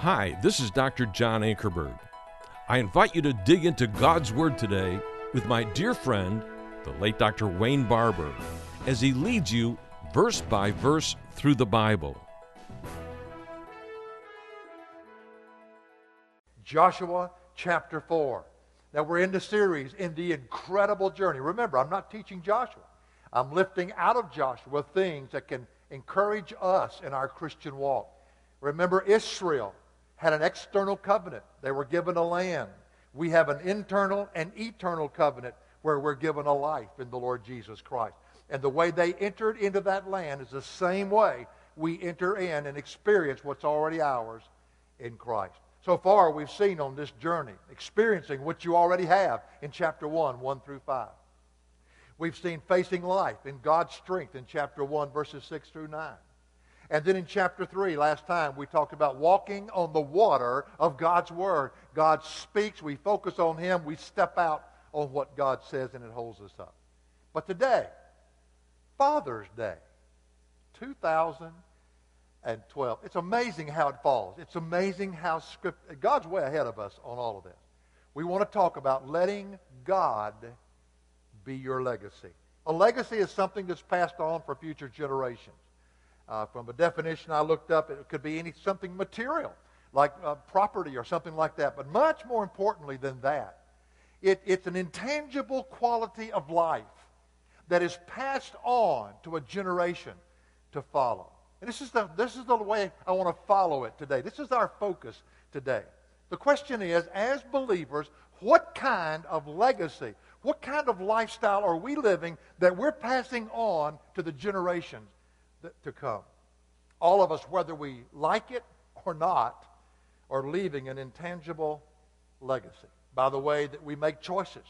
Hi, this is Dr. John Ankerberg. I invite you to dig into God's Word today with my dear friend, the late Dr. Wayne Barber, as he leads you verse by verse through the Bible. Joshua chapter 4. Now we're in the series in the incredible journey. Remember, I'm not teaching Joshua. I'm lifting out of Joshua things that can encourage us in our Christian walk. Remember, Israel had an external covenant. They were given a land. We have an internal and eternal covenant where we're given a life in the Lord Jesus Christ. And the way they entered into that land is the same way we enter in and experience what's already ours in Christ. So far, we've seen on this journey, experiencing what you already have in chapter 1, 1 through 5. We've seen facing life in God's strength in chapter 1, verses 6 through 9. And then in chapter 3, last time, we talked about walking on the water of God's Word. God speaks, we focus on Him, we step out on what God says, and it holds us up. But today, Father's Day, 2012. It's amazing how it falls. It's amazing how script, God's way ahead of us on all of this. We want to talk about letting God be your legacy. A legacy is something that's passed on for future generations. Uh, from a definition I looked up, it could be any, something material, like uh, property or something like that. But much more importantly than that, it, it's an intangible quality of life that is passed on to a generation to follow. And this is the, this is the way I want to follow it today. This is our focus today. The question is, as believers, what kind of legacy, what kind of lifestyle are we living that we're passing on to the generations to come. All of us, whether we like it or not, are leaving an intangible legacy by the way that we make choices,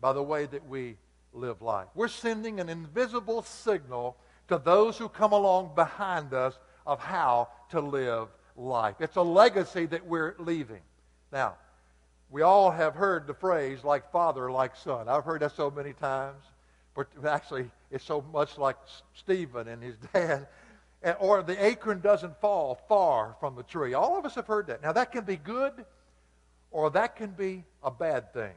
by the way that we live life. We're sending an invisible signal to those who come along behind us of how to live life. It's a legacy that we're leaving. Now, we all have heard the phrase like father, like son. I've heard that so many times. But actually, it's so much like Stephen and his dad. Or the acorn doesn't fall far from the tree. All of us have heard that. Now, that can be good or that can be a bad thing.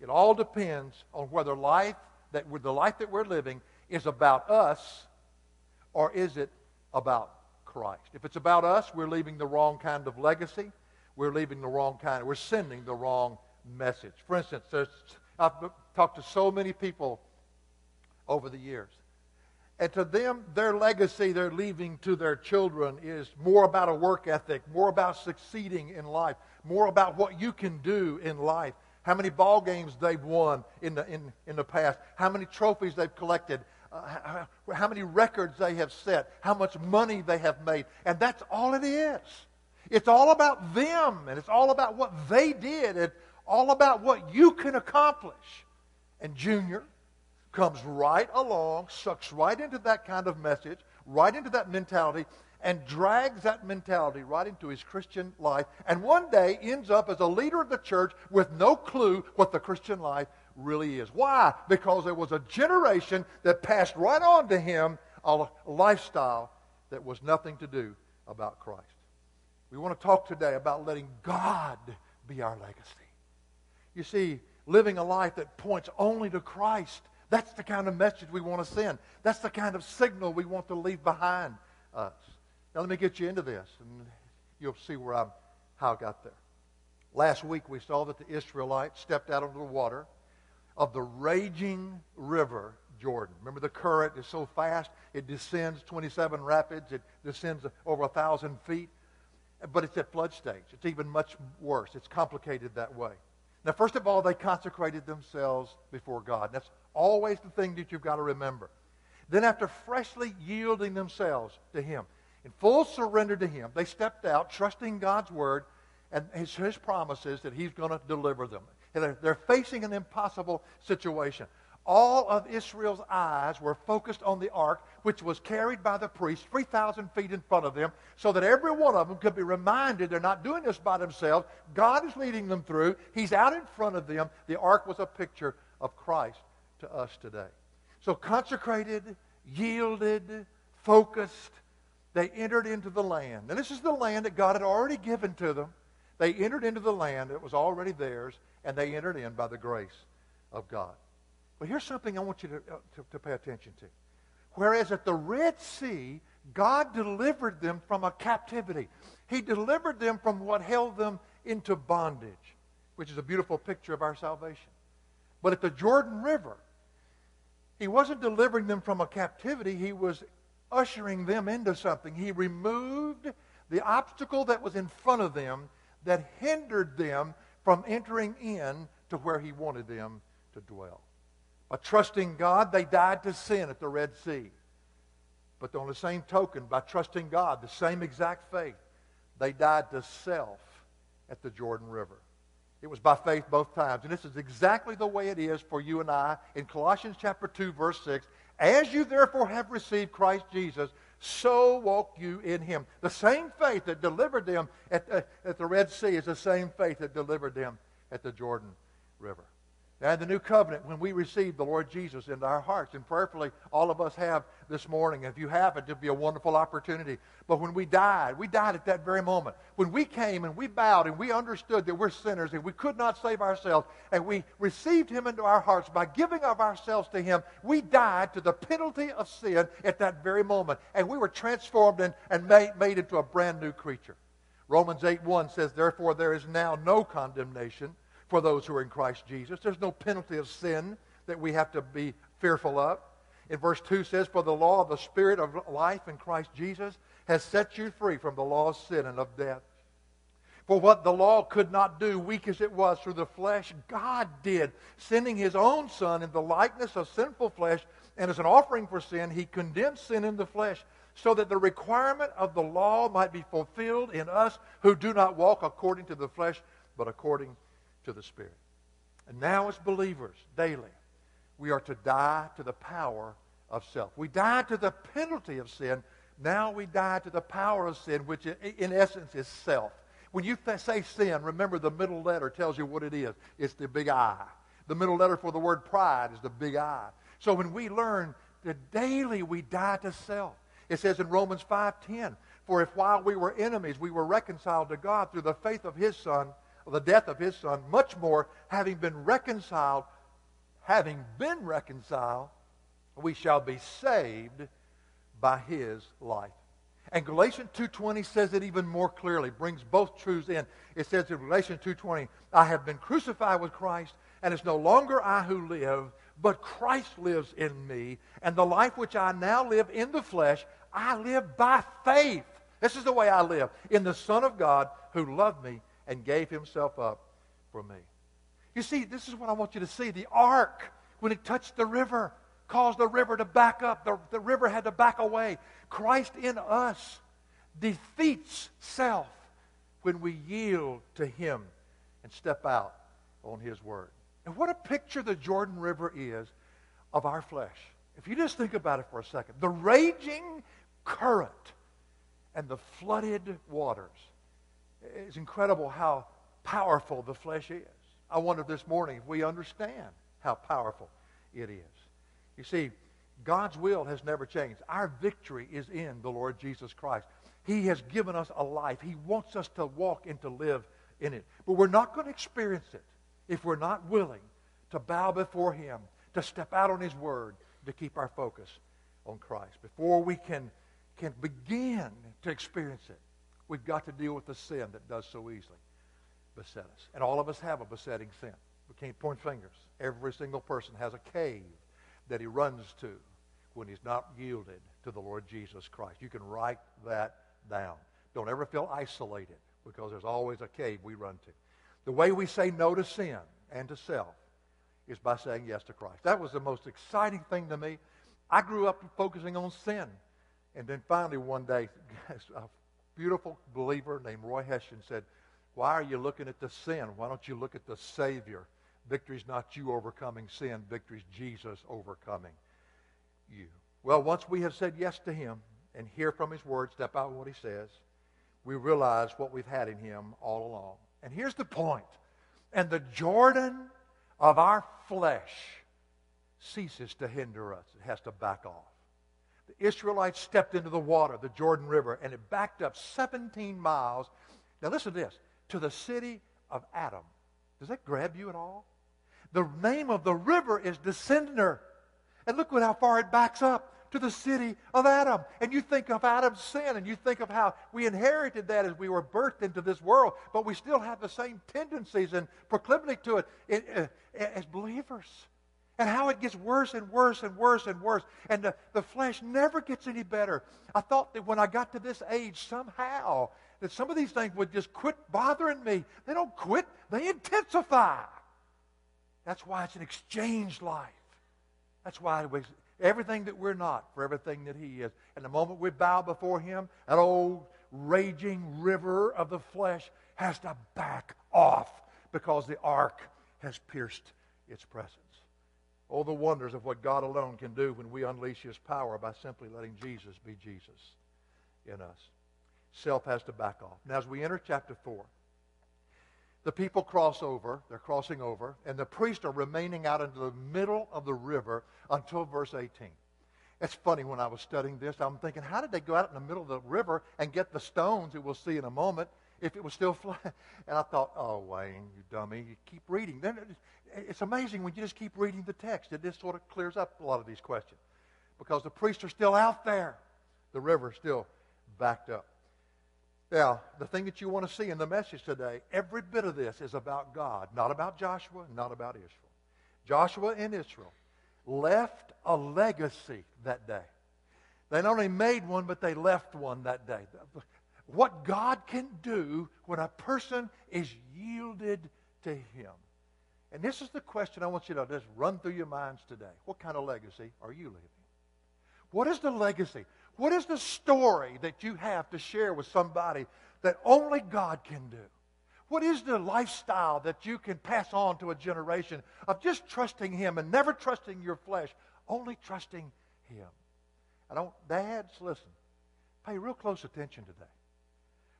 It all depends on whether life that the life that we're living is about us or is it about Christ. If it's about us, we're leaving the wrong kind of legacy. We're leaving the wrong kind. We're sending the wrong message. For instance, I've talked to so many people over the years. And to them, their legacy they're leaving to their children is more about a work ethic, more about succeeding in life, more about what you can do in life, how many ball games they've won in the, in, in the past, how many trophies they've collected, uh, how, how many records they have set, how much money they have made. And that's all it is. It's all about them, and it's all about what they did, and all about what you can accomplish. And Junior, comes right along, sucks right into that kind of message, right into that mentality, and drags that mentality right into his Christian life, and one day ends up as a leader of the church with no clue what the Christian life really is. Why? Because there was a generation that passed right on to him a lifestyle that was nothing to do about Christ. We want to talk today about letting God be our legacy. You see, living a life that points only to Christ that's the kind of message we want to send. That's the kind of signal we want to leave behind us. Now, let me get you into this, and you'll see where I'm, how I got there. Last week, we saw that the Israelites stepped out onto the water of the raging river Jordan. Remember, the current is so fast, it descends 27 rapids, it descends over a 1,000 feet, but it's at flood stage. It's even much worse. It's complicated that way. Now, first of all, they consecrated themselves before God. That's always the thing that you've got to remember. Then, after freshly yielding themselves to Him, in full surrender to Him, they stepped out, trusting God's word and His, his promises that He's going to deliver them. And they're, they're facing an impossible situation all of Israel's eyes were focused on the ark, which was carried by the priests 3,000 feet in front of them, so that every one of them could be reminded they're not doing this by themselves. God is leading them through. He's out in front of them. The ark was a picture of Christ to us today. So consecrated, yielded, focused, they entered into the land. And this is the land that God had already given to them. They entered into the land that was already theirs, and they entered in by the grace of God. But here's something I want you to, uh, to, to pay attention to. Whereas at the Red Sea, God delivered them from a captivity. He delivered them from what held them into bondage, which is a beautiful picture of our salvation. But at the Jordan River, he wasn't delivering them from a captivity, he was ushering them into something. He removed the obstacle that was in front of them that hindered them from entering in to where he wanted them to dwell. By trusting God, they died to sin at the Red Sea. But on the same token, by trusting God, the same exact faith, they died to self at the Jordan River. It was by faith both times. And this is exactly the way it is for you and I in Colossians chapter 2, verse 6. As you therefore have received Christ Jesus, so walk you in him. The same faith that delivered them at, at the Red Sea is the same faith that delivered them at the Jordan River. And the new covenant, when we receive the Lord Jesus into our hearts, and prayerfully all of us have this morning. If you haven't, it'd be a wonderful opportunity. But when we died, we died at that very moment. When we came and we bowed and we understood that we're sinners and we could not save ourselves, and we received Him into our hearts by giving of ourselves to Him, we died to the penalty of sin at that very moment. And we were transformed and, and made, made into a brand new creature. Romans 8 1 says, Therefore, there is now no condemnation for those who are in Christ Jesus. There's no penalty of sin that we have to be fearful of. In verse 2 says, For the law of the Spirit of life in Christ Jesus has set you free from the law of sin and of death. For what the law could not do, weak as it was through the flesh, God did, sending his own Son in the likeness of sinful flesh, and as an offering for sin, he condemned sin in the flesh, so that the requirement of the law might be fulfilled in us who do not walk according to the flesh, but according to the Spirit. And now, as believers, daily, we are to die to the power of self. We die to the penalty of sin. Now we die to the power of sin, which in essence is self. When you say sin, remember the middle letter tells you what it is. It's the big I. The middle letter for the word pride is the big I. So when we learn that daily we die to self, it says in Romans 5.10, For if while we were enemies we were reconciled to God through the faith of his Son, the death of his Son, much more, having been reconciled, having been reconciled, we shall be saved by his life. And Galatians 2.20 says it even more clearly, brings both truths in. It says in Galatians 2.20, I have been crucified with Christ, and it's no longer I who live, but Christ lives in me. And the life which I now live in the flesh, I live by faith. This is the way I live. In the Son of God who loved me and gave himself up for me. You see, this is what I want you to see. The ark, when it touched the river, caused the river to back up. The, the river had to back away. Christ in us defeats self when we yield to him and step out on his word. And what a picture the Jordan River is of our flesh. If you just think about it for a second, the raging current and the flooded waters. It's incredible how powerful the flesh is. I wonder this morning if we understand how powerful it is. You see, God's will has never changed. Our victory is in the Lord Jesus Christ. He has given us a life. He wants us to walk and to live in it. But we're not going to experience it if we're not willing to bow before Him, to step out on His Word, to keep our focus on Christ. Before we can, can begin to experience it, we've got to deal with the sin that does so easily beset us. And all of us have a besetting sin. We can't point fingers. Every single person has a cave that he runs to when he's not yielded to the Lord Jesus Christ. You can write that down. Don't ever feel isolated because there's always a cave we run to. The way we say no to sin and to self is by saying yes to Christ. That was the most exciting thing to me. I grew up focusing on sin. And then finally one day, beautiful believer named Roy Hession said, why are you looking at the sin? Why don't you look at the Savior? Victory's not you overcoming sin. Victory's Jesus overcoming you. Well, once we have said yes to Him and hear from His Word, step out what He says, we realize what we've had in Him all along. And here's the point. And the Jordan of our flesh ceases to hinder us. It has to back off. Israelites stepped into the water, the Jordan River, and it backed up 17 miles. Now listen to this to the city of Adam. Does that grab you at all? The name of the river is Descender. And look at how far it backs up to the city of Adam. And you think of Adam's sin, and you think of how we inherited that as we were birthed into this world, but we still have the same tendencies and proclivity to it uh, as believers. And how it gets worse and worse and worse and worse. And the, the flesh never gets any better. I thought that when I got to this age, somehow, that some of these things would just quit bothering me. They don't quit, they intensify. That's why it's an exchange life. That's why we, everything that we're not for everything that He is. And the moment we bow before Him, that old raging river of the flesh has to back off because the ark has pierced its presence. Oh, the wonders of what God alone can do when we unleash His power by simply letting Jesus be Jesus in us. Self has to back off. Now, as we enter chapter 4, the people cross over, they're crossing over, and the priests are remaining out into the middle of the river until verse 18. It's funny when I was studying this, I'm thinking, how did they go out in the middle of the river and get the stones that we'll see in a moment if it was still flying. And I thought, oh, Wayne, you dummy, you keep reading. Then it's amazing when you just keep reading the text. It just sort of clears up a lot of these questions because the priests are still out there. The river is still backed up. Now, the thing that you want to see in the message today, every bit of this is about God, not about Joshua, not about Israel. Joshua and Israel left a legacy that day. They not only made one, but they left one that day. What God can do when a person is yielded to Him. And this is the question I want you to just run through your minds today. What kind of legacy are you living? What is the legacy? What is the story that you have to share with somebody that only God can do? What is the lifestyle that you can pass on to a generation of just trusting Him and never trusting your flesh, only trusting Him? I don't, dads, listen, pay real close attention today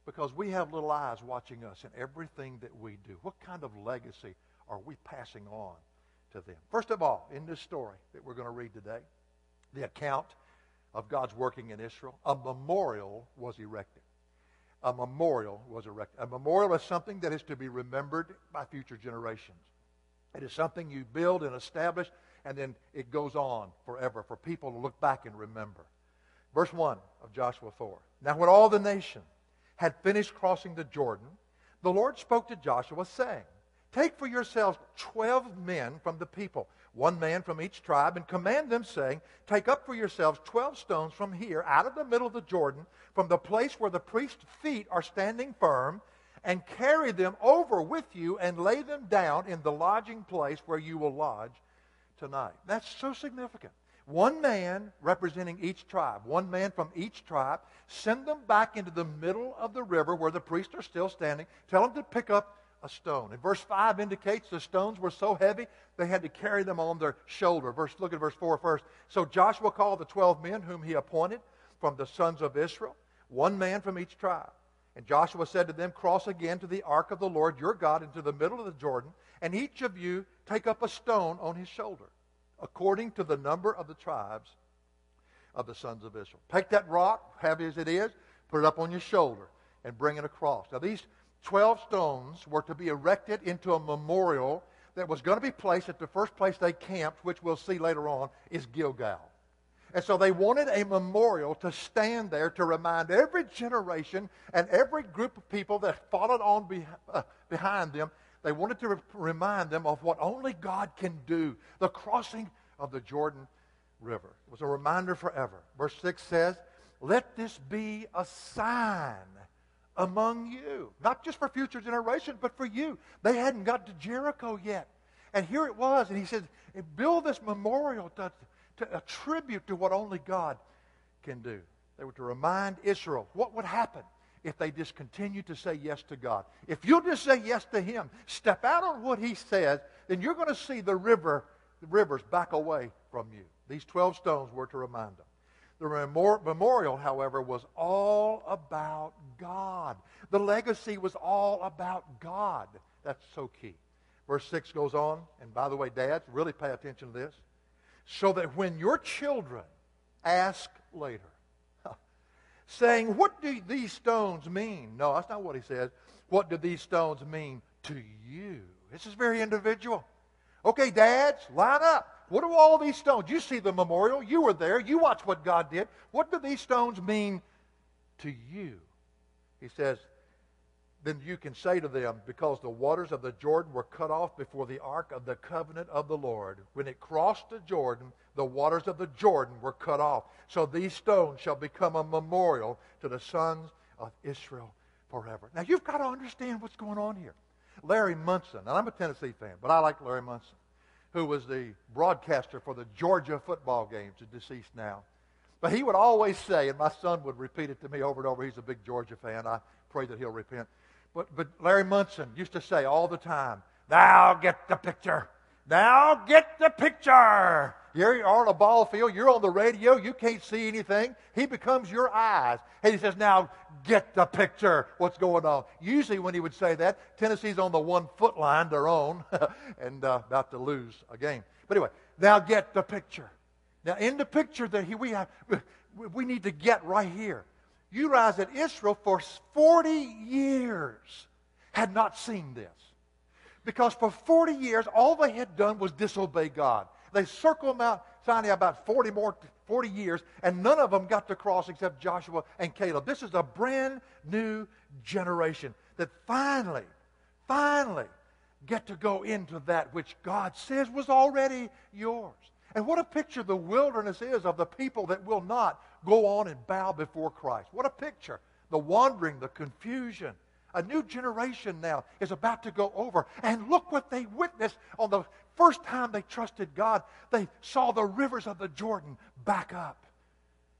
because we have little eyes watching us in everything that we do. What kind of legacy are we passing on to them? First of all, in this story that we're going to read today, the account of God's working in Israel, a memorial was erected. A memorial was erected. A memorial is something that is to be remembered by future generations. It is something you build and establish, and then it goes on forever for people to look back and remember. Verse 1 of Joshua 4. Now, when all the nation had finished crossing the Jordan, the Lord spoke to Joshua, saying, Take for yourselves twelve men from the people one man from each tribe, and command them, saying, Take up for yourselves twelve stones from here, out of the middle of the Jordan, from the place where the priest's feet are standing firm, and carry them over with you, and lay them down in the lodging place where you will lodge tonight. That's so significant. One man representing each tribe, one man from each tribe, send them back into the middle of the river where the priests are still standing. Tell them to pick up a stone. And verse 5 indicates the stones were so heavy they had to carry them on their shoulder. Verse, look at verse 4 first. So Joshua called the 12 men whom he appointed from the sons of Israel, one man from each tribe. And Joshua said to them, Cross again to the ark of the Lord your God into the middle of the Jordan, and each of you take up a stone on his shoulder, according to the number of the tribes of the sons of Israel. Take that rock, heavy as it is, put it up on your shoulder, and bring it across. Now, these 12 stones were to be erected into a memorial that was going to be placed at the first place they camped, which we'll see later on, is Gilgal. And so they wanted a memorial to stand there to remind every generation and every group of people that followed on uh, behind them, they wanted to re- remind them of what only God can do the crossing of the Jordan River. It was a reminder forever. Verse 6 says, Let this be a sign among you. Not just for future generations, but for you. They hadn't got to Jericho yet. And here it was. And he said, build this memorial to, to attribute to what only God can do. They were to remind Israel what would happen if they just continue to say yes to God. If you'll just say yes to Him, step out on what He says, then you're going to see the river, the rivers back away from you. These 12 stones were to remind them. The memorial, however, was all about God. The legacy was all about God. That's so key. Verse 6 goes on, and by the way, dads, really pay attention to this. So that when your children Ask later. Saying, What do these stones mean? No, that's not what he says. What do these stones mean to you? This is very individual. Okay, dads, line up. What do all these stones? You see the memorial. You were there. You watch what God did. What do these stones mean to you? He says, then you can say to them, because the waters of the Jordan were cut off before the ark of the covenant of the Lord. When it crossed the Jordan, the waters of the Jordan were cut off. So these stones shall become a memorial to the sons of Israel forever. Now you've got to understand what's going on here. Larry Munson, and I'm a Tennessee fan, but I like Larry Munson, who was the broadcaster for the Georgia football games, deceased now. But he would always say, and my son would repeat it to me over and over, he's a big Georgia fan. I pray that he'll repent. But, but Larry Munson used to say all the time, Now get the picture. Now get the picture. You're on a ball field, you're on the radio, you can't see anything. He becomes your eyes. And he says, Now get the picture. What's going on? Usually, when he would say that, Tennessee's on the one foot line, their own, and uh, about to lose a game. But anyway, now get the picture. Now, in the picture that he, we have, we need to get right here you realize that Israel for 40 years had not seen this. Because for 40 years, all they had done was disobey God. They circled Mount Sinai about 40 more 40 years, and none of them got to cross except Joshua and Caleb. This is a brand new generation that finally, finally get to go into that which God says was already yours. And what a picture the wilderness is of the people that will not go on and bow before Christ. What a picture. The wandering, the confusion. A new generation now is about to go over. And look what they witnessed on the first time they trusted God. They saw the rivers of the Jordan back up.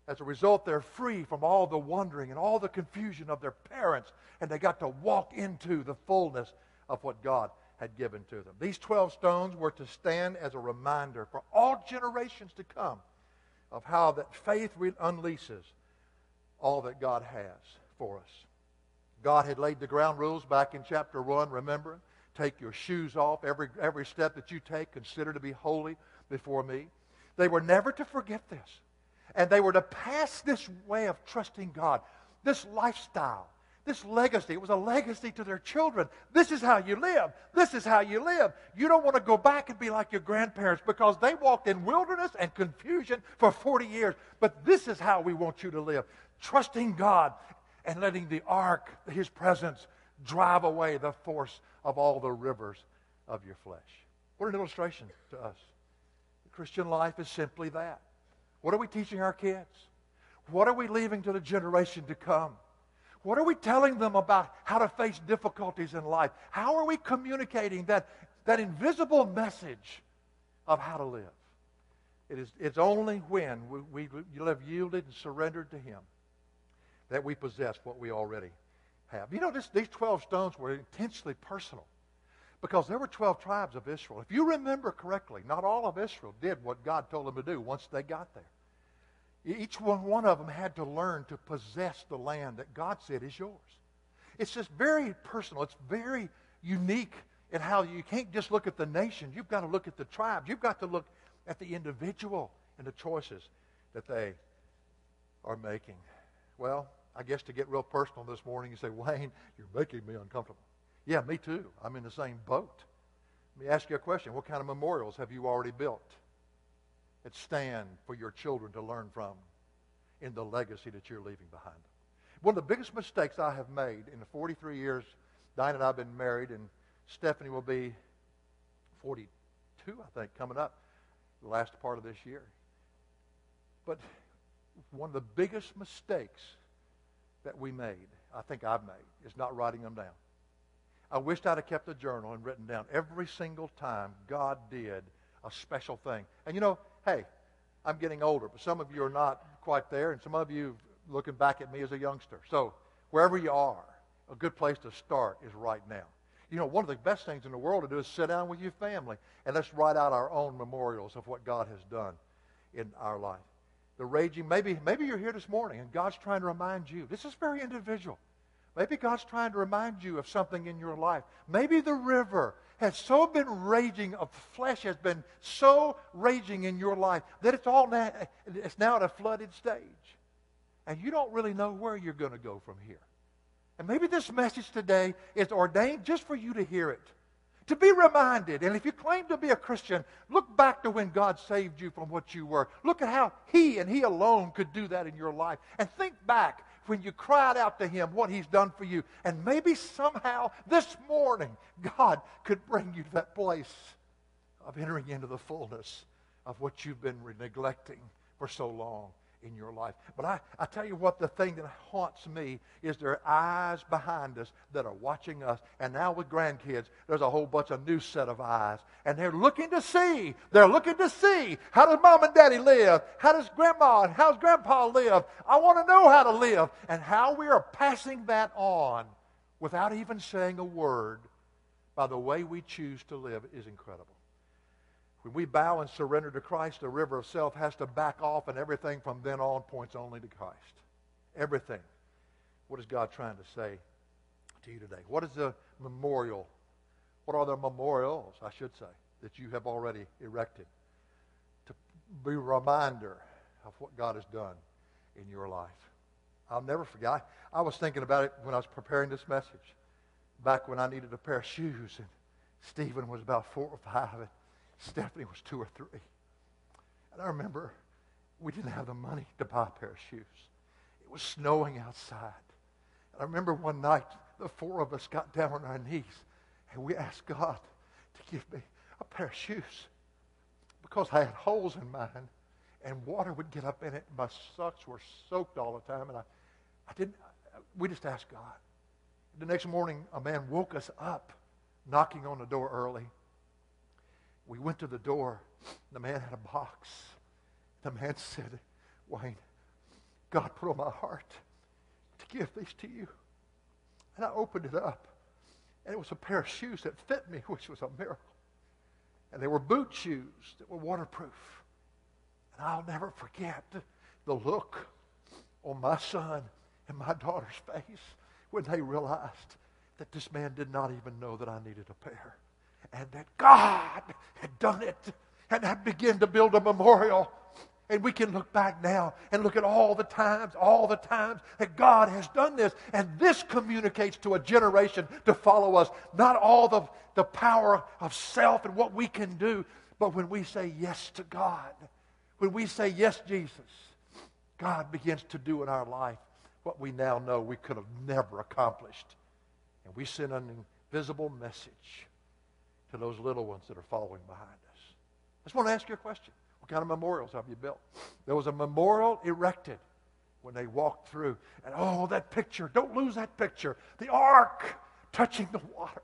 As a result, they're free from all the wandering and all the confusion of their parents, and they got to walk into the fullness of what God had given to them. These 12 stones were to stand as a reminder for all generations to come of how that faith unleashes all that God has for us. God had laid the ground rules back in chapter 1, remember? Take your shoes off. Every, every step that you take, consider to be holy before me. They were never to forget this. And they were to pass this way of trusting God, this lifestyle, this legacy. It was a legacy to their children. This is how you live. This is how you live. You don't want to go back and be like your grandparents because they walked in wilderness and confusion for 40 years. But this is how we want you to live trusting God and letting the ark, his presence, drive away the force of all the rivers of your flesh. What an illustration to us. The Christian life is simply that. What are we teaching our kids? What are we leaving to the generation to come? What are we telling them about how to face difficulties in life? How are we communicating that, that invisible message of how to live? It is, it's only when we, we live yielded and surrendered to Him that we possess what we already have. You know, this, these 12 stones were intensely personal because there were 12 tribes of Israel. If you remember correctly, not all of Israel did what God told them to do once they got there. Each one, one of them had to learn to possess the land that God said is yours. It's just very personal. It's very unique in how you can't just look at the nation. You've got to look at the tribes. You've got to look at the individual and the choices that they are making. Well, I guess to get real personal this morning, you say, Wayne, you're making me uncomfortable. Yeah, me too. I'm in the same boat. Let me ask you a question. What kind of memorials have you already built? That stand for your children to learn from in the legacy that you're leaving behind. One of the biggest mistakes I have made in the 43 years Diane and I have been married, and Stephanie will be 42, I think, coming up the last part of this year. But one of the biggest mistakes that we made, I think I've made, is not writing them down. I wished I'd have kept a journal and written down every single time God did a special thing. And you know, hey, I'm getting older, but some of you are not quite there, and some of you looking back at me as a youngster. So wherever you are, a good place to start is right now. You know, one of the best things in the world to do is sit down with your family and let's write out our own memorials of what God has done in our life. The raging, maybe, maybe you're here this morning and God's trying to remind you. This is very individual. Maybe God's trying to remind you of something in your life. Maybe the river has so been raging of flesh has been so raging in your life that it's all now, it's now at a flooded stage. And you don't really know where you're going to go from here. And maybe this message today is ordained just for you to hear it. To be reminded, and if you claim to be a Christian, look back to when God saved you from what you were. Look at how He and He alone could do that in your life. And think back when you cried out to Him what He's done for you. And maybe somehow this morning, God could bring you to that place of entering into the fullness of what you've been neglecting for so long in your life. But I, I tell you what, the thing that haunts me is there are eyes behind us that are watching us. And now with grandkids, there's a whole bunch of new set of eyes. And they're looking to see. They're looking to see. How does mom and daddy live? How does grandma and how's grandpa live? I want to know how to live. And how we are passing that on without even saying a word by the way we choose to live is incredible. When we bow and surrender to Christ, the river of self has to back off, and everything from then on points only to Christ. Everything. What is God trying to say to you today? What is the memorial? What are the memorials, I should say, that you have already erected to be a reminder of what God has done in your life? I'll never forget. I, was thinking about it when I was preparing this message. Back when I needed a pair of shoes, and Stephen was about four or five. And Stephanie was two or three. And I remember we didn't have the money to buy a pair of shoes. It was snowing outside. And I remember one night, the four of us got down on our knees and we asked God to give me a pair of shoes because I had holes in mine and water would get up in it. My socks were soaked all the time. And I, I didn't, we just asked God. The next morning, a man woke us up knocking on the door early. We went to the door. The man had a box. The man said, Wayne, God put on my heart to give these to you. And I opened it up. And it was a pair of shoes that fit me, which was a miracle. And they were boot shoes that were waterproof. And I'll never forget the look on my son and my daughter's face when they realized that this man did not even know that I needed a pair and that God had done it. And I began to build a memorial. And we can look back now and look at all the times, all the times that God has done this. And this communicates to a generation to follow us. Not all the, the power of self and what we can do, but when we say yes to God, when we say yes, Jesus, God begins to do in our life what we now know we could have never accomplished. And we send an invisible message to those little ones that are following behind us. I just want to ask you a question. What kind of memorials have you built? There was a memorial erected when they walked through. And oh, that picture, don't lose that picture. The ark touching the water.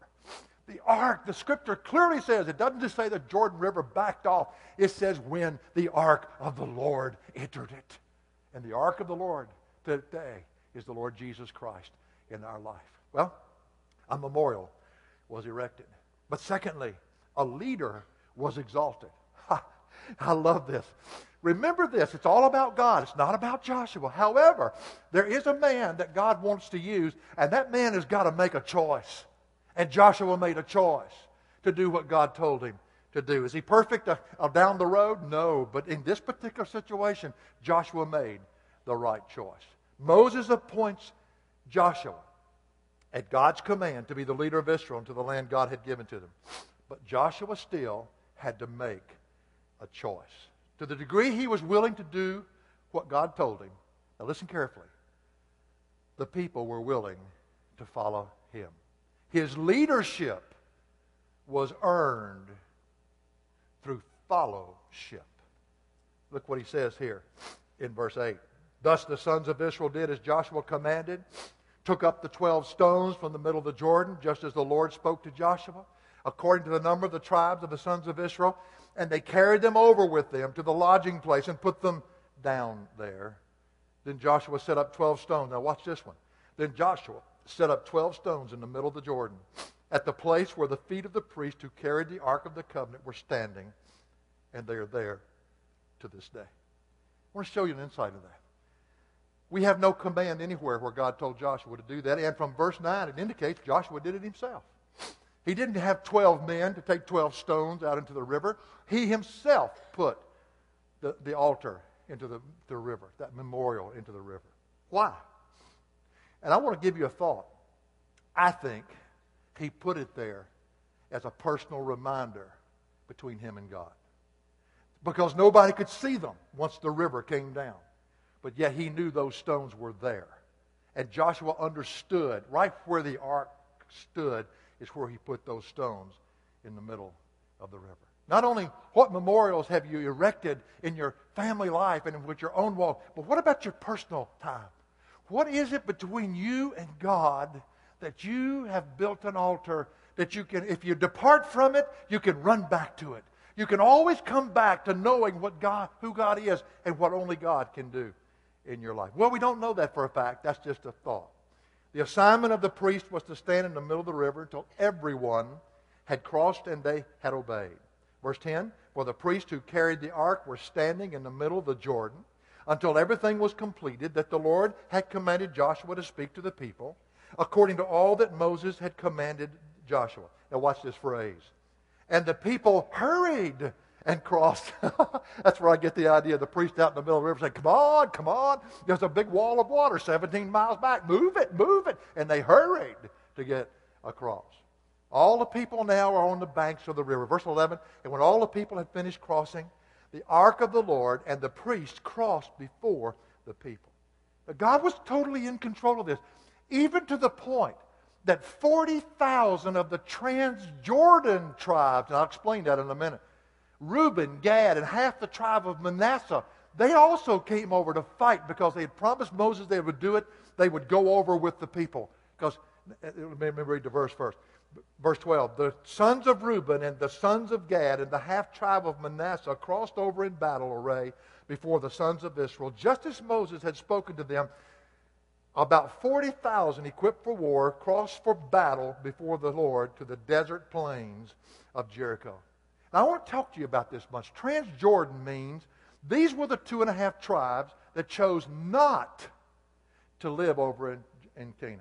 The ark, the scripture clearly says, it doesn't just say the Jordan River backed off. It says when the ark of the Lord entered it. And the ark of the Lord today is the Lord Jesus Christ in our life. Well, a memorial was erected. But secondly, a leader was exalted. I love this. Remember this, it's all about God. It's not about Joshua. However, there is a man that God wants to use, and that man has got to make a choice. And Joshua made a choice to do what God told him to do. Is he perfect uh, uh, down the road? No. But in this particular situation, Joshua made the right choice. Moses appoints Joshua at God's command to be the leader of Israel into the land God had given to them. But Joshua still had to make a choice. To the degree he was willing to do what God told him, now listen carefully, the people were willing to follow him. His leadership was earned through fellowship. Look what he says here in verse 8. Thus the sons of Israel did as Joshua commanded took up the 12 stones from the middle of the Jordan, just as the Lord spoke to Joshua, according to the number of the tribes of the sons of Israel. And they carried them over with them to the lodging place and put them down there. Then Joshua set up 12 stones. Now, watch this one. Then Joshua set up 12 stones in the middle of the Jordan at the place where the feet of the priest who carried the Ark of the Covenant were standing, and they are there to this day. I want to show you an insight of that. We have no command anywhere where God told Joshua to do that. And from verse 9, it indicates Joshua did it himself. He didn't have 12 men to take 12 stones out into the river. He himself put the, the altar into the, the river, that memorial into the river. Why? And I want to give you a thought. I think he put it there as a personal reminder between him and God. Because nobody could see them once the river came down. But yet he knew those stones were there. And Joshua understood right where the ark stood is where he put those stones in the middle of the river. Not only what memorials have you erected in your family life and with your own walk, but what about your personal time? What is it between you and God that you have built an altar that you can, if you depart from it, you can run back to it. You can always come back to knowing what God, who God is and what only God can do in your life. Well, we don't know that for a fact. That's just a thought. The assignment of the priest was to stand in the middle of the river until everyone had crossed and they had obeyed. Verse 10 For the priests who carried the ark were standing in the middle of the Jordan until everything was completed that the Lord had commanded Joshua to speak to the people, according to all that Moses had commanded Joshua. Now, watch this phrase. And the people hurried and crossed. That's where I get the idea of the priest out in the middle of the river saying, Come on, come on. There's a big wall of water 17 miles back. Move it, move it. And they hurried to get across. All the people now are on the banks of the river. Verse 11 And when all the people had finished crossing, the ark of the Lord and the priest crossed before the people. But God was totally in control of this, even to the point that 40,000 of the Transjordan tribes, and I'll explain that in a minute, Reuben, Gad, and half the tribe of Manasseh, they also came over to fight because they had promised Moses they would do it. They would go over with the people. Because, let me read the verse first. Verse 12 The sons of Reuben and the sons of Gad and the half tribe of Manasseh crossed over in battle array before the sons of Israel, just as Moses had spoken to them. About 40,000 equipped for war crossed for battle before the Lord to the desert plains of Jericho. Now, I want to talk to you about this much. Transjordan means these were the two and a half tribes that chose not to live over in, in Canaan.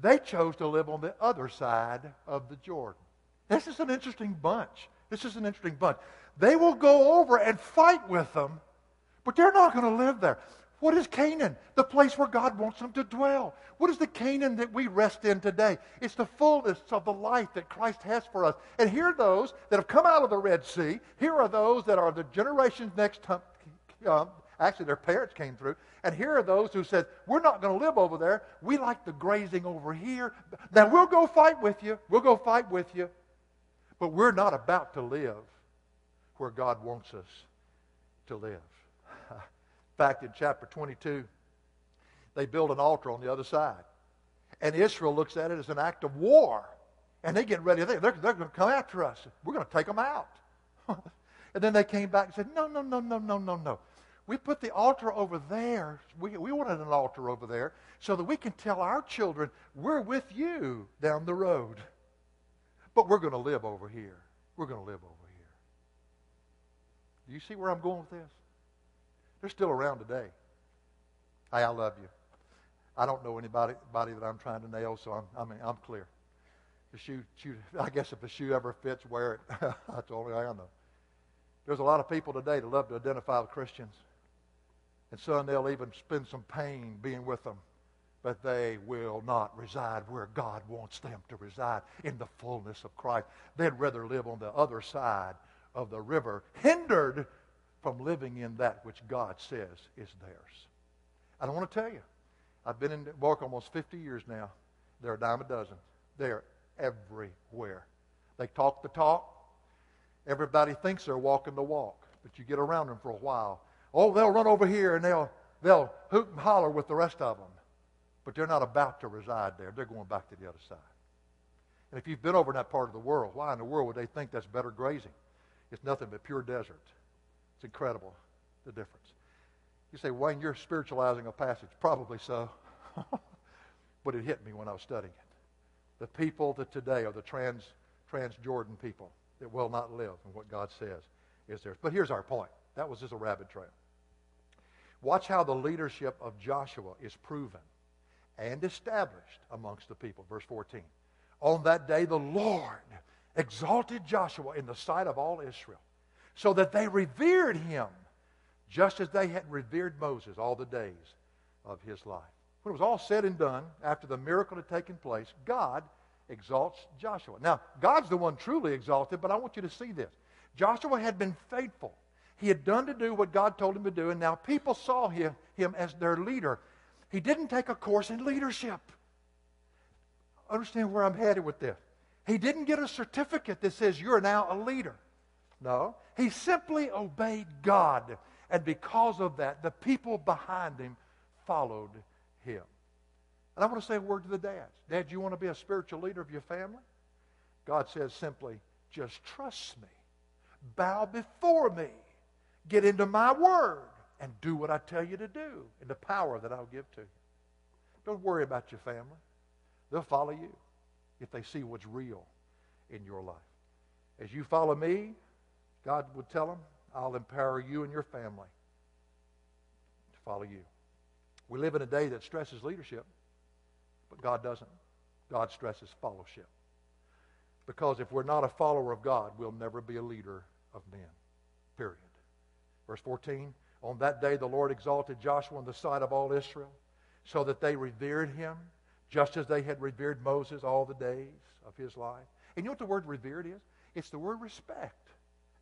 They chose to live on the other side of the Jordan. This is an interesting bunch. This is an interesting bunch. They will go over and fight with them, but they're not going to live there. What is Canaan? The place where God wants them to dwell. What is the Canaan that we rest in today? It's the fullness of the life that Christ has for us. And here are those that have come out of the Red Sea. Here are those that are the generations next to, uh, actually their parents came through. And here are those who said, we're not going to live over there. We like the grazing over here. Now we'll go fight with you. We'll go fight with you. But we're not about to live where God wants us to live fact, in chapter 22, they build an altar on the other side. And Israel looks at it as an act of war. And they get ready. They're, they're, they're going to come after us. We're going to take them out. and then they came back and said, no, no, no, no, no, no, no. We put the altar over there. We, we wanted an altar over there so that we can tell our children, we're with you down the road. But we're going to live over here. We're going to live over here. Do you see where I'm going with this? They're still around today. Hey, I love you. I don't know anybody, that I'm trying to nail, so I'm, I mean, I'm clear. The shoe, shoe, I guess if the shoe ever fits, wear it. The only thing I know. There's a lot of people today that love to identify with Christians. And some they'll even spend some pain being with them. But they will not reside where God wants them to reside in the fullness of Christ. They'd rather live on the other side of the river, hindered from living in that which God says is theirs. I don't want to tell you. I've been in work almost 50 years now. They're a dime a dozen. They're everywhere. They talk the talk. Everybody thinks they're walking the walk, but you get around them for a while. Oh, they'll run over here and they'll, they'll hoot and holler with the rest of them. But they're not about to reside there. They're going back to the other side. And if you've been over in that part of the world, why in the world would they think that's better grazing? It's nothing but pure desert. It's incredible, the difference. You say, Wayne, you're spiritualizing a passage. Probably so. but it hit me when I was studying it. The people that today are the trans, trans-Jordan people that will not live in what God says is theirs. But here's our point. That was just a rabbit trail. Watch how the leadership of Joshua is proven and established amongst the people. Verse 14. On that day, the Lord exalted Joshua in the sight of all Israel, so that they revered him just as they had revered Moses all the days of his life. When it was all said and done, after the miracle had taken place, God exalts Joshua. Now, God's the one truly exalted, but I want you to see this. Joshua had been faithful. He had done to do what God told him to do, and now people saw him, him as their leader. He didn't take a course in leadership. Understand where I'm headed with this. He didn't get a certificate that says you're now a leader. No. He simply obeyed God. And because of that, the people behind him followed him. And I want to say a word to the dads. Dad, you want to be a spiritual leader of your family? God says simply, just trust me. Bow before me. Get into my word and do what I tell you to do in the power that I'll give to you. Don't worry about your family. They'll follow you if they see what's real in your life. As you follow me, God would tell them, I'll empower you and your family to follow you. We live in a day that stresses leadership, but God doesn't. God stresses fellowship. Because if we're not a follower of God, we'll never be a leader of men. Period. Verse 14 On that day the Lord exalted Joshua in the sight of all Israel, so that they revered him, just as they had revered Moses all the days of his life. And you know what the word revered is? It's the word respect.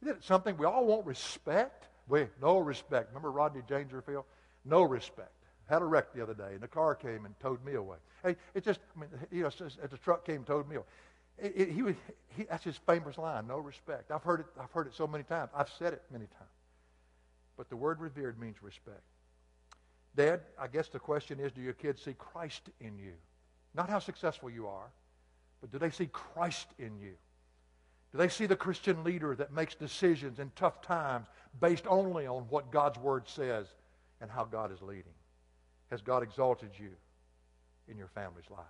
Isn't it something we all want respect? We no respect. Remember Rodney Dangerfield? No respect. Had a wreck the other day, and the car came and towed me away. Hey, it just, I mean, you know, just, the truck came and towed me away. It, it, he, he, that's his famous line, no respect. I've heard, it, I've heard it so many times. I've said it many times. But the word revered means respect. Dad, I guess the question is do your kids see Christ in you? Not how successful you are, but do they see Christ in you? Do they see the Christian leader that makes decisions in tough times based only on what God's Word says and how God is leading? Has God exalted you in your family's lives?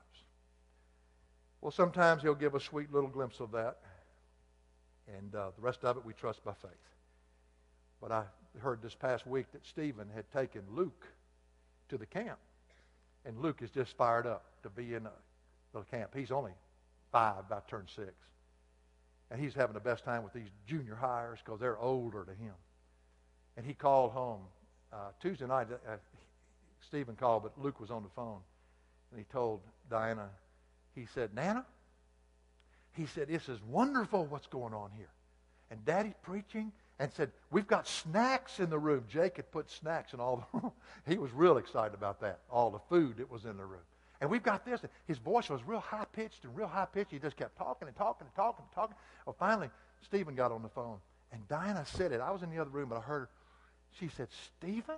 Well, sometimes He'll give a sweet little glimpse of that, and uh, the rest of it we trust by faith. But I heard this past week that Stephen had taken Luke to the camp, and Luke is just fired up to be in the camp. He's only five, about turn six. And he's having the best time with these junior highers because they're older to him. And he called home uh, Tuesday night. Uh, Stephen called, but Luke was on the phone. And he told Diana, he said, Nana, he said, this is wonderful what's going on here. And Daddy's preaching and said, we've got snacks in the room. Jake had put snacks in all the room. he was real excited about that, all the food that was in the room. And we've got this. His voice was real high pitched and real high pitched. He just kept talking and talking and talking and talking. Well, finally, Stephen got on the phone. And Diana said it. I was in the other room, but I heard her. She said, Stephen,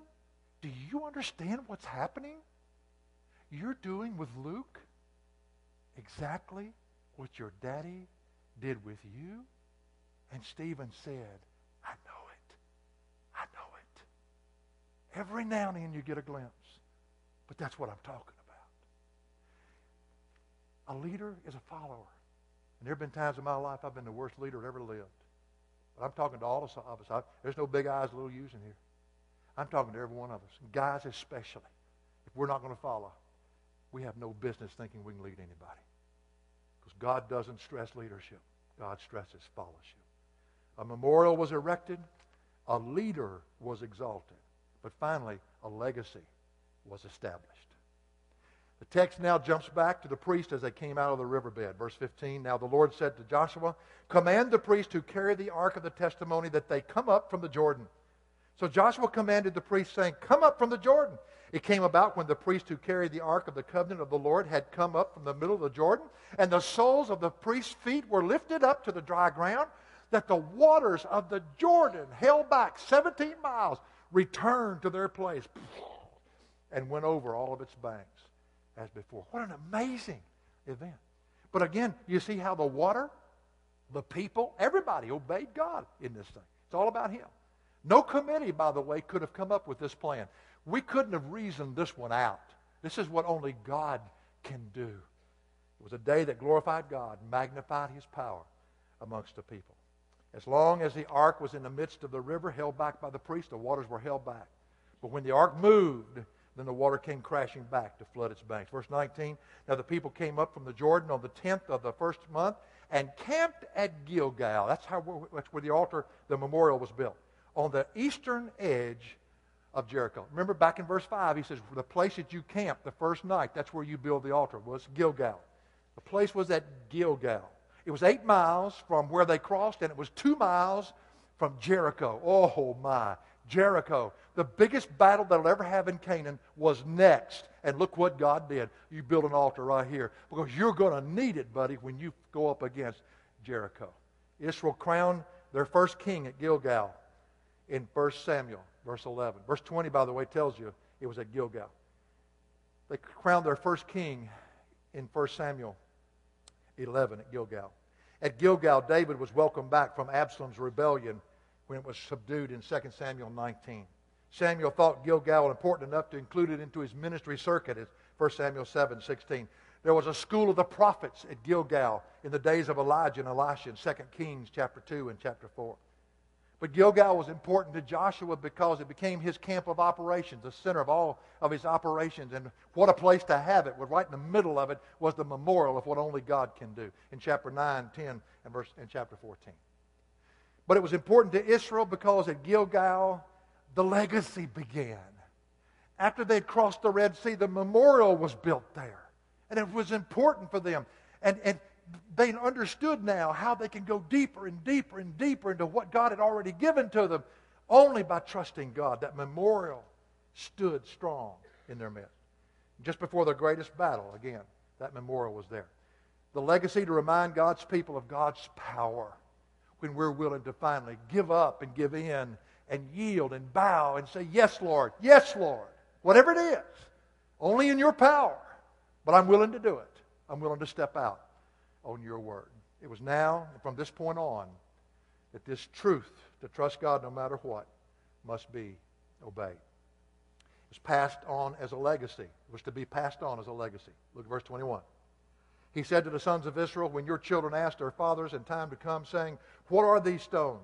do you understand what's happening? You're doing with Luke exactly what your daddy did with you? And Stephen said, I know it. I know it. Every now and then you get a glimpse. But that's what I'm talking a leader is a follower. And there have been times in my life I've been the worst leader that ever lived. But I'm talking to all of us. I, there's no big eyes, little U's in here. I'm talking to every one of us, guys especially. If we're not going to follow, we have no business thinking we can lead anybody. Because God doesn't stress leadership. God stresses fellowship. A memorial was erected. A leader was exalted. But finally, a legacy was established. The text now jumps back to the priest as they came out of the riverbed. Verse 15 Now the Lord said to Joshua, Command the priest who carry the ark of the testimony that they come up from the Jordan. So Joshua commanded the priest, saying, Come up from the Jordan. It came about when the priest who carried the ark of the covenant of the Lord had come up from the middle of the Jordan, and the soles of the priest's feet were lifted up to the dry ground, that the waters of the Jordan, held back 17 miles, returned to their place and went over all of its banks as before. What an amazing event. But again, you see how the water, the people, everybody obeyed God in this thing. It's all about Him. No committee, by the way, could have come up with this plan. We couldn't have reasoned this one out. This is what only God can do. It was a day that glorified God, magnified His power amongst the people. As long as the ark was in the midst of the river, held back by the priest, the waters were held back. But when the ark moved, then the water came crashing back to flood its banks. Verse 19 Now the people came up from the Jordan on the 10th of the first month and camped at Gilgal. That's, how, that's where the altar, the memorial was built, on the eastern edge of Jericho. Remember back in verse 5, he says, The place that you camped the first night, that's where you build the altar, was Gilgal. The place was at Gilgal. It was eight miles from where they crossed, and it was two miles from Jericho. Oh, my. Jericho. The biggest battle they'll ever have in Canaan was next. And look what God did. You build an altar right here because you're going to need it, buddy, when you go up against Jericho. Israel crowned their first king at Gilgal in 1 Samuel, verse 11. Verse 20, by the way, tells you it was at Gilgal. They crowned their first king in 1 Samuel 11 at Gilgal. At Gilgal, David was welcomed back from Absalom's rebellion when it was subdued in 2 Samuel 19. Samuel thought Gilgal important enough to include it into his ministry circuit as 1 Samuel 7 16. There was a school of the prophets at Gilgal in the days of Elijah and Elisha in 2 Kings chapter 2 and chapter 4. But Gilgal was important to Joshua because it became his camp of operations, the center of all of his operations. And what a place to have it. Right in the middle of it was the memorial of what only God can do in chapter 9, 10, and, verse, and chapter 14. But it was important to Israel because at Gilgal, the legacy began. After they'd crossed the Red Sea, the memorial was built there. And it was important for them. And, and they understood now how they can go deeper and deeper and deeper into what God had already given to them only by trusting God. That memorial stood strong in their midst. Just before their greatest battle, again, that memorial was there. The legacy to remind God's people of God's power when we're willing to finally give up and give in and yield and bow and say, Yes, Lord, yes, Lord, whatever it is, only in your power, but I'm willing to do it. I'm willing to step out on your word. It was now, from this point on, that this truth to trust God no matter what must be obeyed. It was passed on as a legacy. It was to be passed on as a legacy. Look at verse 21. He said to the sons of Israel, When your children ask their fathers in time to come, saying, What are these stones?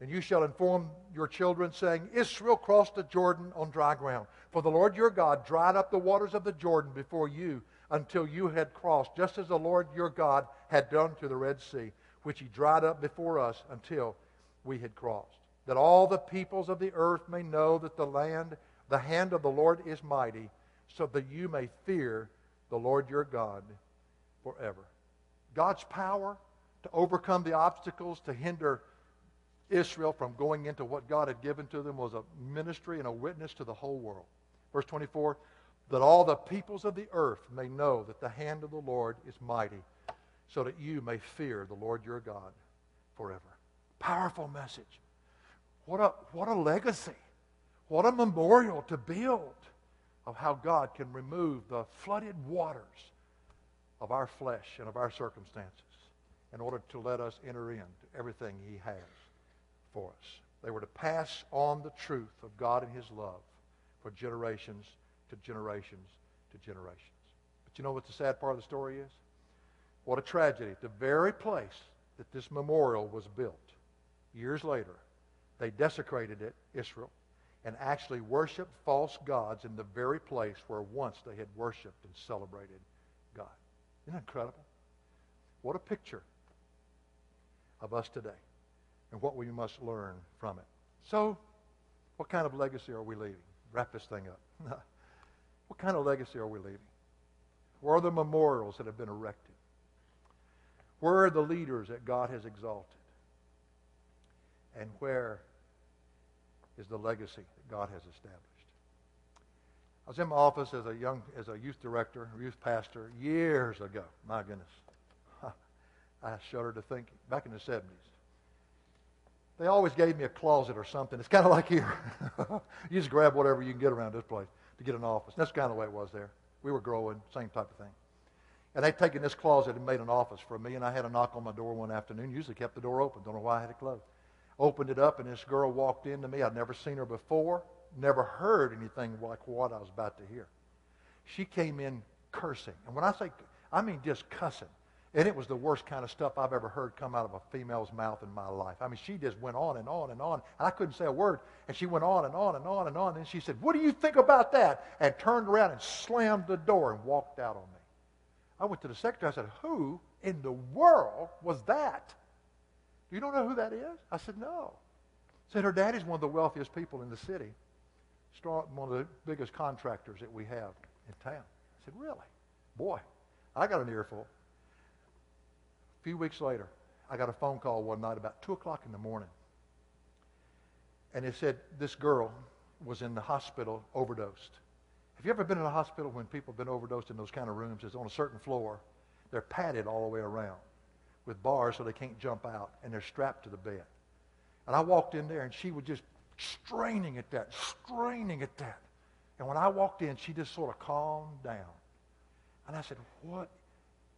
And you shall inform your children, saying, Israel crossed the Jordan on dry ground. For the Lord your God dried up the waters of the Jordan before you until you had crossed, just as the Lord your God had done to the Red Sea, which he dried up before us until we had crossed. That all the peoples of the earth may know that the land, the hand of the Lord is mighty, so that you may fear the Lord your God forever. God's power to overcome the obstacles to hinder Israel from going into what God had given to them was a ministry and a witness to the whole world. Verse 24 that all the peoples of the earth may know that the hand of the Lord is mighty, so that you may fear the Lord your God forever. Powerful message. What a, what a legacy. What a memorial to build of how God can remove the flooded waters of our flesh and of our circumstances in order to let us enter into everything he has for us. They were to pass on the truth of God and his love for generations to generations to generations. But you know what the sad part of the story is? What a tragedy. The very place that this memorial was built, years later, they desecrated it, Israel, and actually worshiped false gods in the very place where once they had worshiped and celebrated God. Isn't that incredible? What a picture of us today and what we must learn from it. So, what kind of legacy are we leaving? Wrap this thing up. What kind of legacy are we leaving? Where are the memorials that have been erected? Where are the leaders that God has exalted? And where is the legacy that God has established? I was in my office as a young, as a youth director, youth pastor, years ago. My goodness, I shudder to think. Back in the '70s, they always gave me a closet or something. It's kind of like here. you just grab whatever you can get around this place to get an office. That's kind of the way it was there. We were growing, same type of thing. And they'd taken this closet and made an office for me, and I had a knock on my door one afternoon. Usually kept the door open. Don't know why I had it closed. Opened it up, and this girl walked into me. I'd never seen her before, never heard anything like what I was about to hear. She came in cursing. And when I say, I mean just cussing. And it was the worst kind of stuff I've ever heard come out of a female's mouth in my life. I mean, she just went on and on and on. And I couldn't say a word. And she went on and on and on and on. And she said, What do you think about that? And turned around and slammed the door and walked out on me. I went to the secretary. I said, Who in the world was that? Do You don't know who that is? I said, No. Said her daddy's one of the wealthiest people in the city, one of the biggest contractors that we have in town. I said, Really? Boy, I got an earful few weeks later, I got a phone call one night about 2 o'clock in the morning. And it said this girl was in the hospital overdosed. Have you ever been in a hospital when people have been overdosed in those kind of rooms? It's on a certain floor. They're padded all the way around with bars so they can't jump out, and they're strapped to the bed. And I walked in there, and she was just straining at that, straining at that. And when I walked in, she just sort of calmed down. And I said, What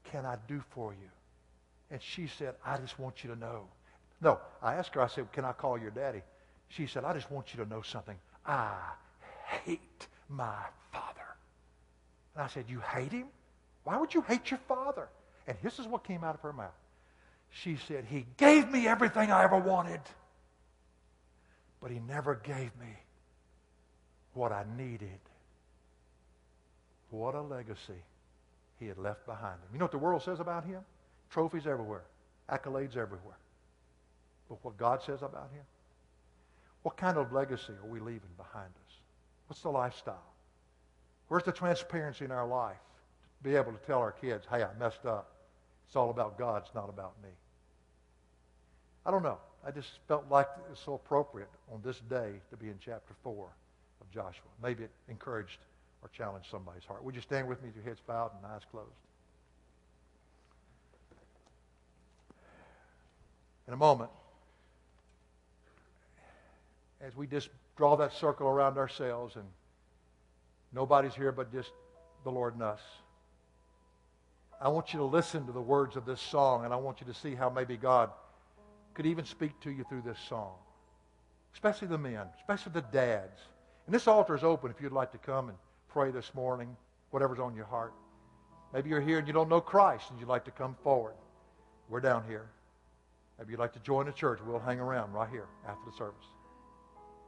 can I do for you? And she said, I just want you to know. No, I asked her, I said, Can I call your daddy? She said, I just want you to know something. I hate my father. And I said, You hate him? Why would you hate your father? And this is what came out of her mouth. She said, He gave me everything I ever wanted, but He never gave me what I needed. What a legacy he had left behind him. You know what the world says about him? Trophies everywhere, accolades everywhere. But what God says about him? What kind of legacy are we leaving behind us? What's the lifestyle? Where's the transparency in our life to be able to tell our kids, hey, I messed up. It's all about God, it's not about me. I don't know. I just felt like it's so appropriate on this day to be in chapter 4 of Joshua. Maybe it encouraged or challenged somebody's heart. Would you stand with me with your heads bowed and eyes closed? In a moment as we just draw that circle around ourselves and nobody's here but just the Lord and us. I want you to listen to the words of this song and I want you to see how maybe God could even speak to you through this song. Especially the men, especially the dads. And this altar is open if you'd like to come and pray this morning, whatever's on your heart. Maybe you're here and you don't know Christ and you'd like to come forward. We're down here. Maybe you'd like to join the church. We'll hang around right here after the service.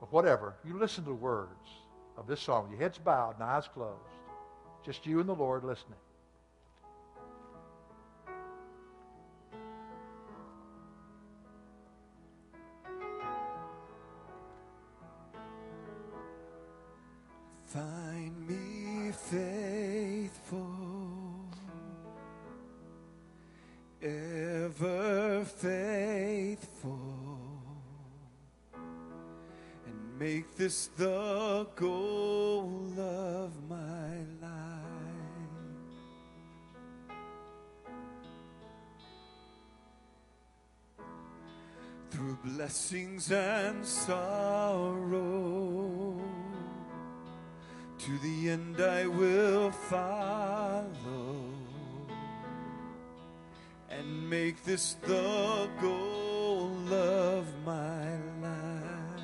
But whatever, you listen to the words of this song. Your heads bowed and eyes closed. Just you and the Lord listening. And sorrow, to the end I will follow and make this the goal of my life.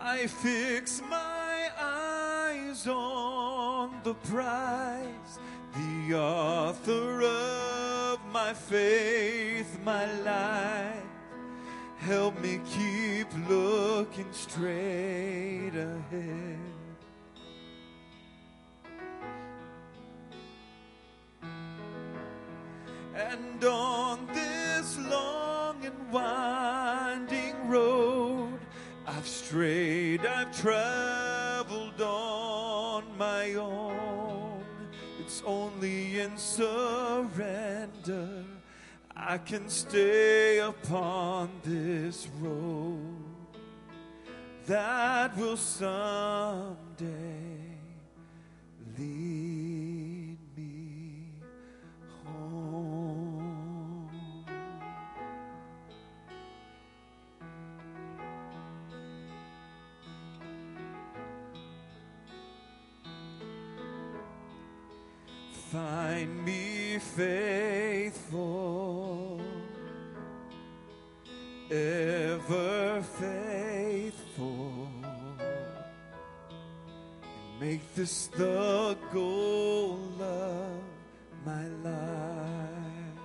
I fix my eyes on the prize, the author of my faith, my life. Help me keep looking straight ahead. And on this long and winding road, I've strayed, I've traveled Only in surrender I can stay upon this road that will someday Find me faithful, ever faithful, and make this the goal of my life.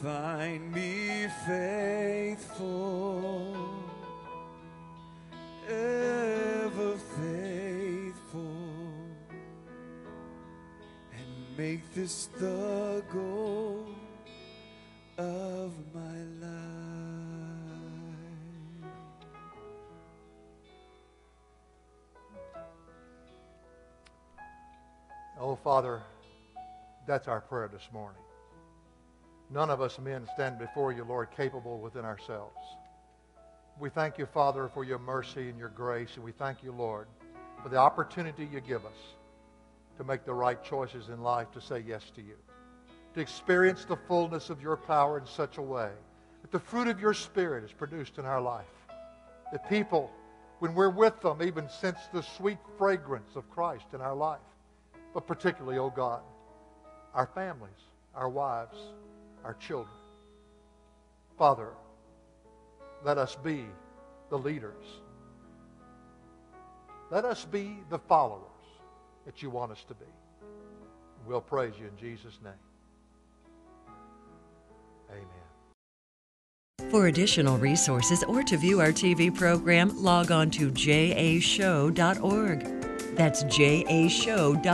Find me faithful, this the goal of my life. Oh, Father, that's our prayer this morning. None of us men stand before you, Lord, capable within ourselves. We thank you, Father, for your mercy and your grace, and we thank you, Lord, for the opportunity you give us to make the right choices in life, to say yes to you, to experience the fullness of your power in such a way that the fruit of your Spirit is produced in our life. That people, when we're with them, even sense the sweet fragrance of Christ in our life. But particularly, oh God, our families, our wives, our children. Father, let us be the leaders. Let us be the followers that you want us to be. We'll praise you in Jesus' name. Amen. For additional resources or to view our TV program, log on to jashow.org. That's jashow.org.